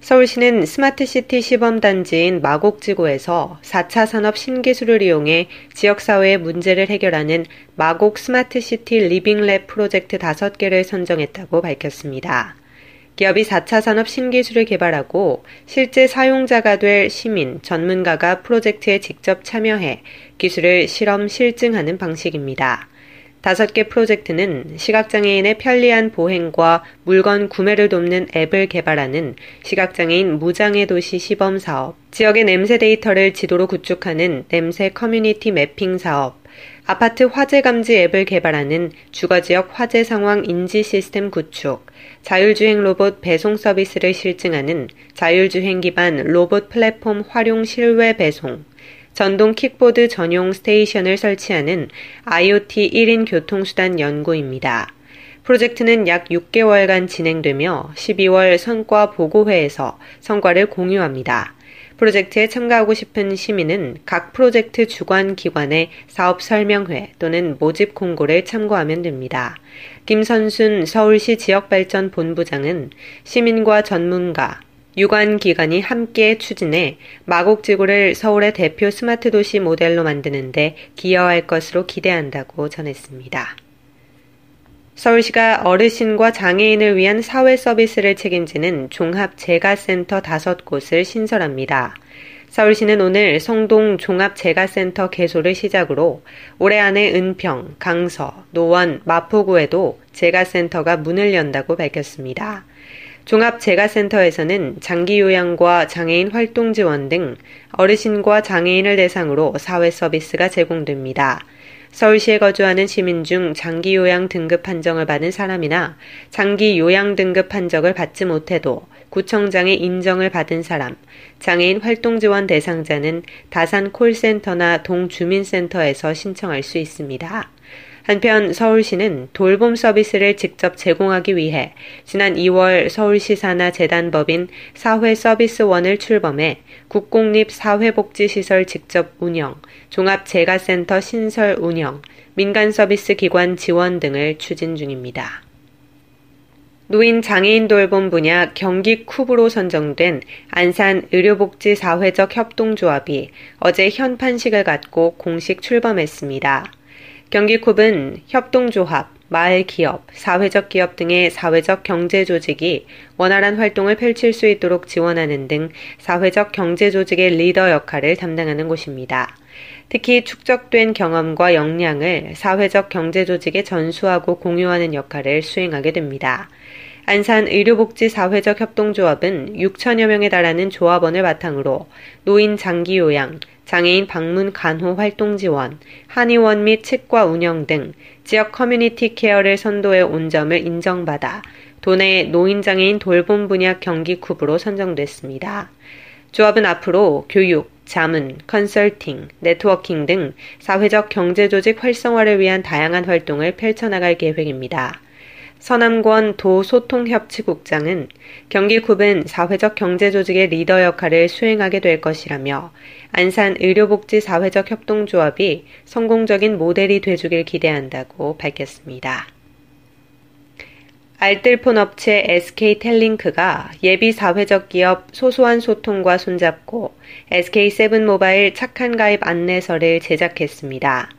서울시는 스마트시티 시범단지인 마곡지구에서 4차 산업 신기술을 이용해 지역사회의 문제를 해결하는 마곡 스마트시티 living lab 프로젝트 5개를 선정했다고 밝혔습니다. 기업이 4차 산업 신기술을 개발하고 실제 사용자가 될 시민, 전문가가 프로젝트에 직접 참여해 기술을 실험 실증하는 방식입니다. 다섯 개 프로젝트는 시각장애인의 편리한 보행과 물건 구매를 돕는 앱을 개발하는 시각장애인 무장애 도시 시범 사업, 지역의 냄새 데이터를 지도로 구축하는 냄새 community mapping 사업, 아파트 화재 감지 앱을 개발하는 주거 지역 화재 상황 인지 시스템 구축, 자율주행 로봇 배송 서비스를 실증하는 자율주행 기반 로봇 플랫폼 활용 실외 배송, 전동 킥보드 전용 스테이션을 설치하는 IoT 1인 교통수단 연구입니다. 프로젝트는 약 6개월간 진행되며 12월 성과 보고회에서 성과를 공유합니다. 프로젝트에 참가하고 싶은 시민은 각 프로젝트 주관 기관의 사업 설명회 또는 모집 공고를 참고하면 됩니다. 김선순 서울시 지역발전본부장은 시민과 전문가, 유관 기관이 함께 추진해 마곡지구를 서울의 대표 스마트 도시 모델로 만드는데 기여할 것으로 기대한다고 전했습니다. 서울시가 어르신과 장애인을 위한 사회 서비스를 책임지는 종합 재가센터 다섯 곳을 신설합니다. 서울시는 오늘 성동 종합재가센터 개소를 시작으로 올해 안에 은평, 강서, 노원, 마포구에도 재가센터가 문을 연다고 밝혔습니다. 종합재가센터에서는 장기요양과 장애인 활동 지원 등 어르신과 장애인을 대상으로 사회 서비스가 제공됩니다. 서울시에 거주하는 시민 중 장기 요양 등급 판정을 받은 사람이나 장기 요양 등급 판정을 받지 못해도 구청장의 인정을 받은 사람, 장애인 활동 지원 대상자는 다산 콜센터나 동주민센터에서 신청할 수 있습니다. 한편 서울시는 돌봄 서비스를 직접 제공하기 위해 지난 2월 서울시 산하 재단법인 사회서비스원을 출범해 국공립 사회복지시설 직접 운영, 종합재가센터 신설 운영, 민간서비스 기관 지원 등을 추진 중입니다. 노인 장애인 돌봄 분야 경기 쿱으로 선정된 안산 의료복지 사회적 협동조합이 어제 현판식을 갖고 공식 출범했습니다. 경기쿱은 협동조합, 마을 기업, 사회적 기업 등의 사회적 경제 조직이 원활한 활동을 펼칠 수 있도록 지원하는 등 사회적 경제 조직의 리더 역할을 담당하는 곳입니다. 특히 축적된 경험과 역량을 사회적 경제 조직에 전수하고 공유하는 역할을 수행하게 됩니다. 안산 의료복지 사회적 협동조합은 6천여 명에 달하는 조합원을 바탕으로 노인 장기 요양, 장애인 방문 간호 활동 지원, 한의원 및 치과 운영 등 지역 community care를 선도해 온 점을 인정받아 도내 노인 장애인 돌봄 분야 경기쿱으로 선정됐습니다. 조합은 앞으로 교육, 자문, 컨설팅, 네트워킹 등 사회적 경제조직 활성화를 위한 다양한 활동을 펼쳐나갈 계획입니다. 서남권 도소통협치국장은 경기쿱은 사회적 경제조직의 리더 역할을 수행하게 될 것이라며 안산 의료복지 사회적 협동조합이 성공적인 모델이 돼주길 기대한다고 밝혔습니다. 알뜰폰 업체 SK텔링크가 예비 사회적 기업 소소한 소통과 손잡고 SK7모바일 착한 가입 안내서를 제작했습니다.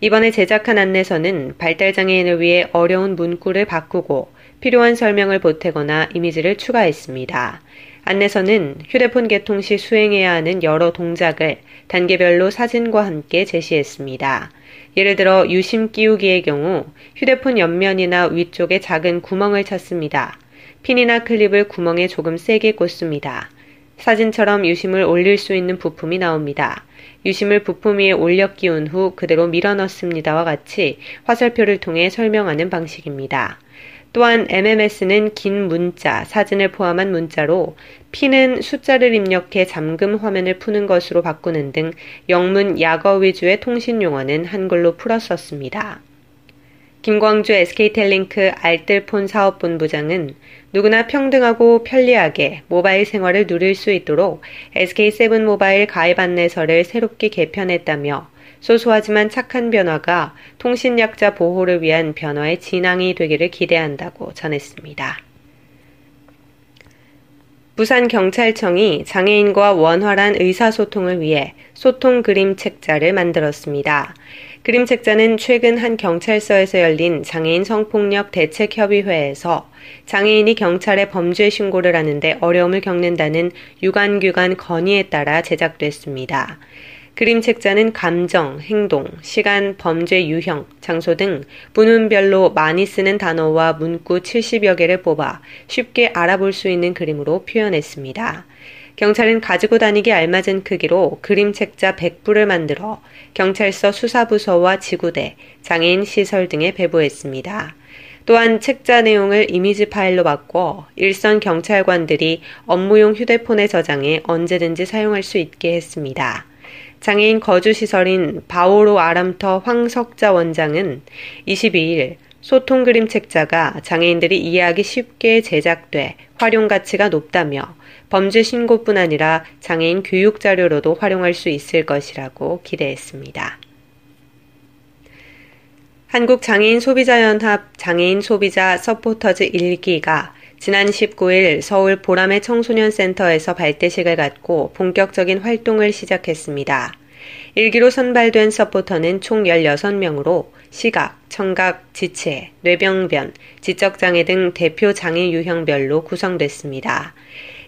이번에 제작한 안내서는 발달장애인을 위해 어려운 문구를 바꾸고 필요한 설명을 보태거나 이미지를 추가했습니다. 안내서는 휴대폰 개통 시 수행해야 하는 여러 동작을 단계별로 사진과 함께 제시했습니다. 예를 들어 유심 끼우기의 경우 휴대폰 옆면이나 위쪽에 작은 구멍을 찾습니다. 핀이나 클립을 구멍에 조금 세게 꽂습니다. 사진처럼 유심을 올릴 수 있는 부품이 나옵니다. 유심을 부품 위에 올려 끼운 후 그대로 밀어 넣습니다와 같이 화살표를 통해 설명하는 방식입니다. 또한 MMS는 긴 문자, 사진을 포함한 문자로 P는 숫자를 입력해 잠금 화면을 푸는 것으로 바꾸는 등 영문 약어 위주의 통신 용어는 한글로 풀었었습니다. 김광주 SK텔링크 알뜰폰 사업본부장은 누구나 평등하고 편리하게 모바일 생활을 누릴 수 있도록 SK7 모바일 가입 안내서를 새롭게 개편했다며 소소하지만 착한 변화가 통신약자 보호를 위한 변화의 진앙이 되기를 기대한다고 전했습니다. 부산경찰청이 장애인과 원활한 의사소통을 위해 소통 그림 책자를 만들었습니다. 그림 책자는 최근 한 경찰서에서 열린 장애인 성폭력 대책협의회에서 장애인이 경찰에 범죄 신고를 하는데 어려움을 겪는다는 유관규관 건의에 따라 제작됐습니다. 그림 책자는 감정, 행동, 시간, 범죄 유형, 장소 등 분문별로 많이 쓰는 단어와 문구 70여 개를 뽑아 쉽게 알아볼 수 있는 그림으로 표현했습니다. 경찰은 가지고 다니기 알맞은 크기로 그림 책자 100부를 만들어 경찰서 수사부서와 지구대, 장애인 시설 등에 배부했습니다. 또한 책자 내용을 이미지 파일로 바꿔 일선 경찰관들이 업무용 휴대폰에 저장해 언제든지 사용할 수 있게 했습니다. 장애인 거주시설인 바오로 아람터 황석자 원장은 22일 소통 그림 책자가 장애인들이 이해하기 쉽게 제작돼 활용 가치가 높다며 범죄 신고뿐 아니라 장애인 교육 자료로도 활용할 수 있을 것이라고 기대했습니다. 한국장애인 소비자연합 장애인 소비자 서포터즈 1기가 지난 19일 서울 보라매 청소년 센터에서 발대식을 갖고 본격적인 활동을 시작했습니다. 일기로 선발된 서포터는 총 16명으로 시각, 청각, 지체, 뇌병변, 지적장애 등 대표 장애 유형별로 구성됐습니다.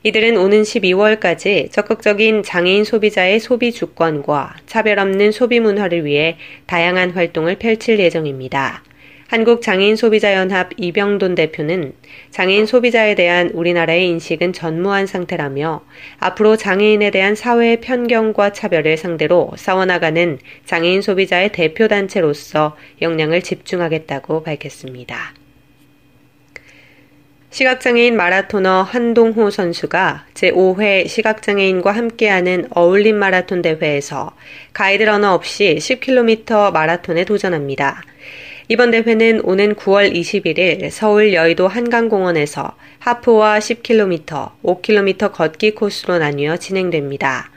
이들은 오는 12월까지 적극적인 장애인 소비자의 소비 주권과 차별 없는 소비 문화를 위해 다양한 활동을 펼칠 예정입니다. 한국장애인 소비자연합 이병돈 대표는 장애인 소비자에 대한 우리나라의 인식은 전무한 상태라며 앞으로 장애인에 대한 사회의 편견과 차별을 상대로 싸워나가는 장애인 소비자의 대표단체로서 역량을 집중하겠다고 밝혔습니다. 시각장애인 마라토너 한동호 선수가 제5회 시각장애인과 함께하는 어울림 마라톤 대회에서 가이드 러너 없이 10km 마라톤에 도전합니다. 이번 대회는 오는 9월 21일 서울 여의도 한강공원에서 하프와 10km, 5km 걷기 코스로 나뉘어 진행됩니다.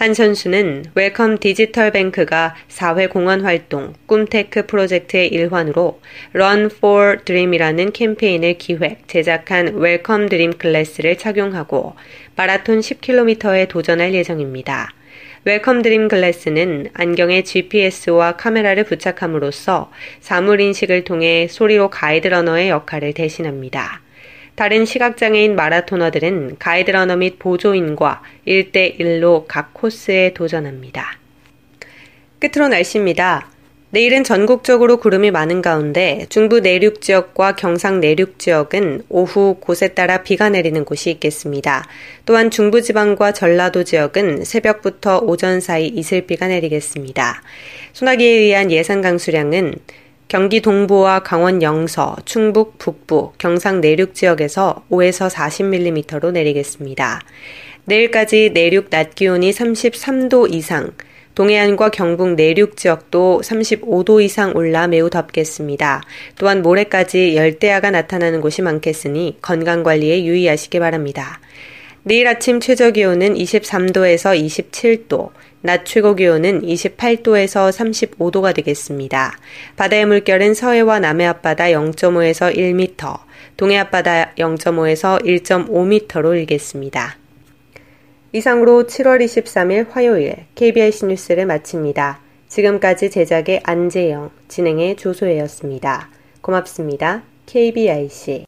한 선수는 웰컴 디지털 뱅크가 사회공헌 활동 꿈테크 프로젝트의 일환으로 Run for Dream이라는 캠페인을 기획, 제작한 웰컴 드림 글래스를 착용하고 마라톤 10km에 도전할 예정입니다. 웰컴 드림 글래스는 안경에 GPS와 카메라를 부착함으로써 사물 인식을 통해 소리로 guide runner의 역할을 대신합니다. 다른 시각장애인 마라토너들은 guide runner 및 보조인과 1대1로 각 코스에 도전합니다. 끝으로 날씨입니다. 내일은 전국적으로 구름이 많은 가운데 중부 내륙 지역과 경상 내륙 지역은 오후 곳에 따라 비가 내리는 곳이 있겠습니다. 또한 중부지방과 전라도 지역은 새벽부터 오전 사이 이슬비가 내리겠습니다. 소나기에 의한 예상 강수량은 경기 동부와 강원 영서, 충북 북부, 경상 내륙 지역에서 5에서 40mm로 내리겠습니다. 내일까지 내륙 낮 기온이 33도 이상, 동해안과 경북 내륙 지역도 35도 이상 올라 매우 덥겠습니다. 또한 모레까지 열대야가 나타나는 곳이 많겠으니 건강 관리에 유의하시기 바랍니다. 내일 아침 최저 기온은 23도에서 27도, 낮 최고 기온은 28도에서 35도가 되겠습니다. 바다의 물결은 서해와 남해 앞바다 0.5에서 1m, 동해 앞바다 0.5에서 1.5m로 일겠습니다. 이상으로 7월 23일 화요일 KBIC 뉴스를 마칩니다. 지금까지 제작의 안재영, 진행의 조소혜였습니다. 고맙습니다. KBIC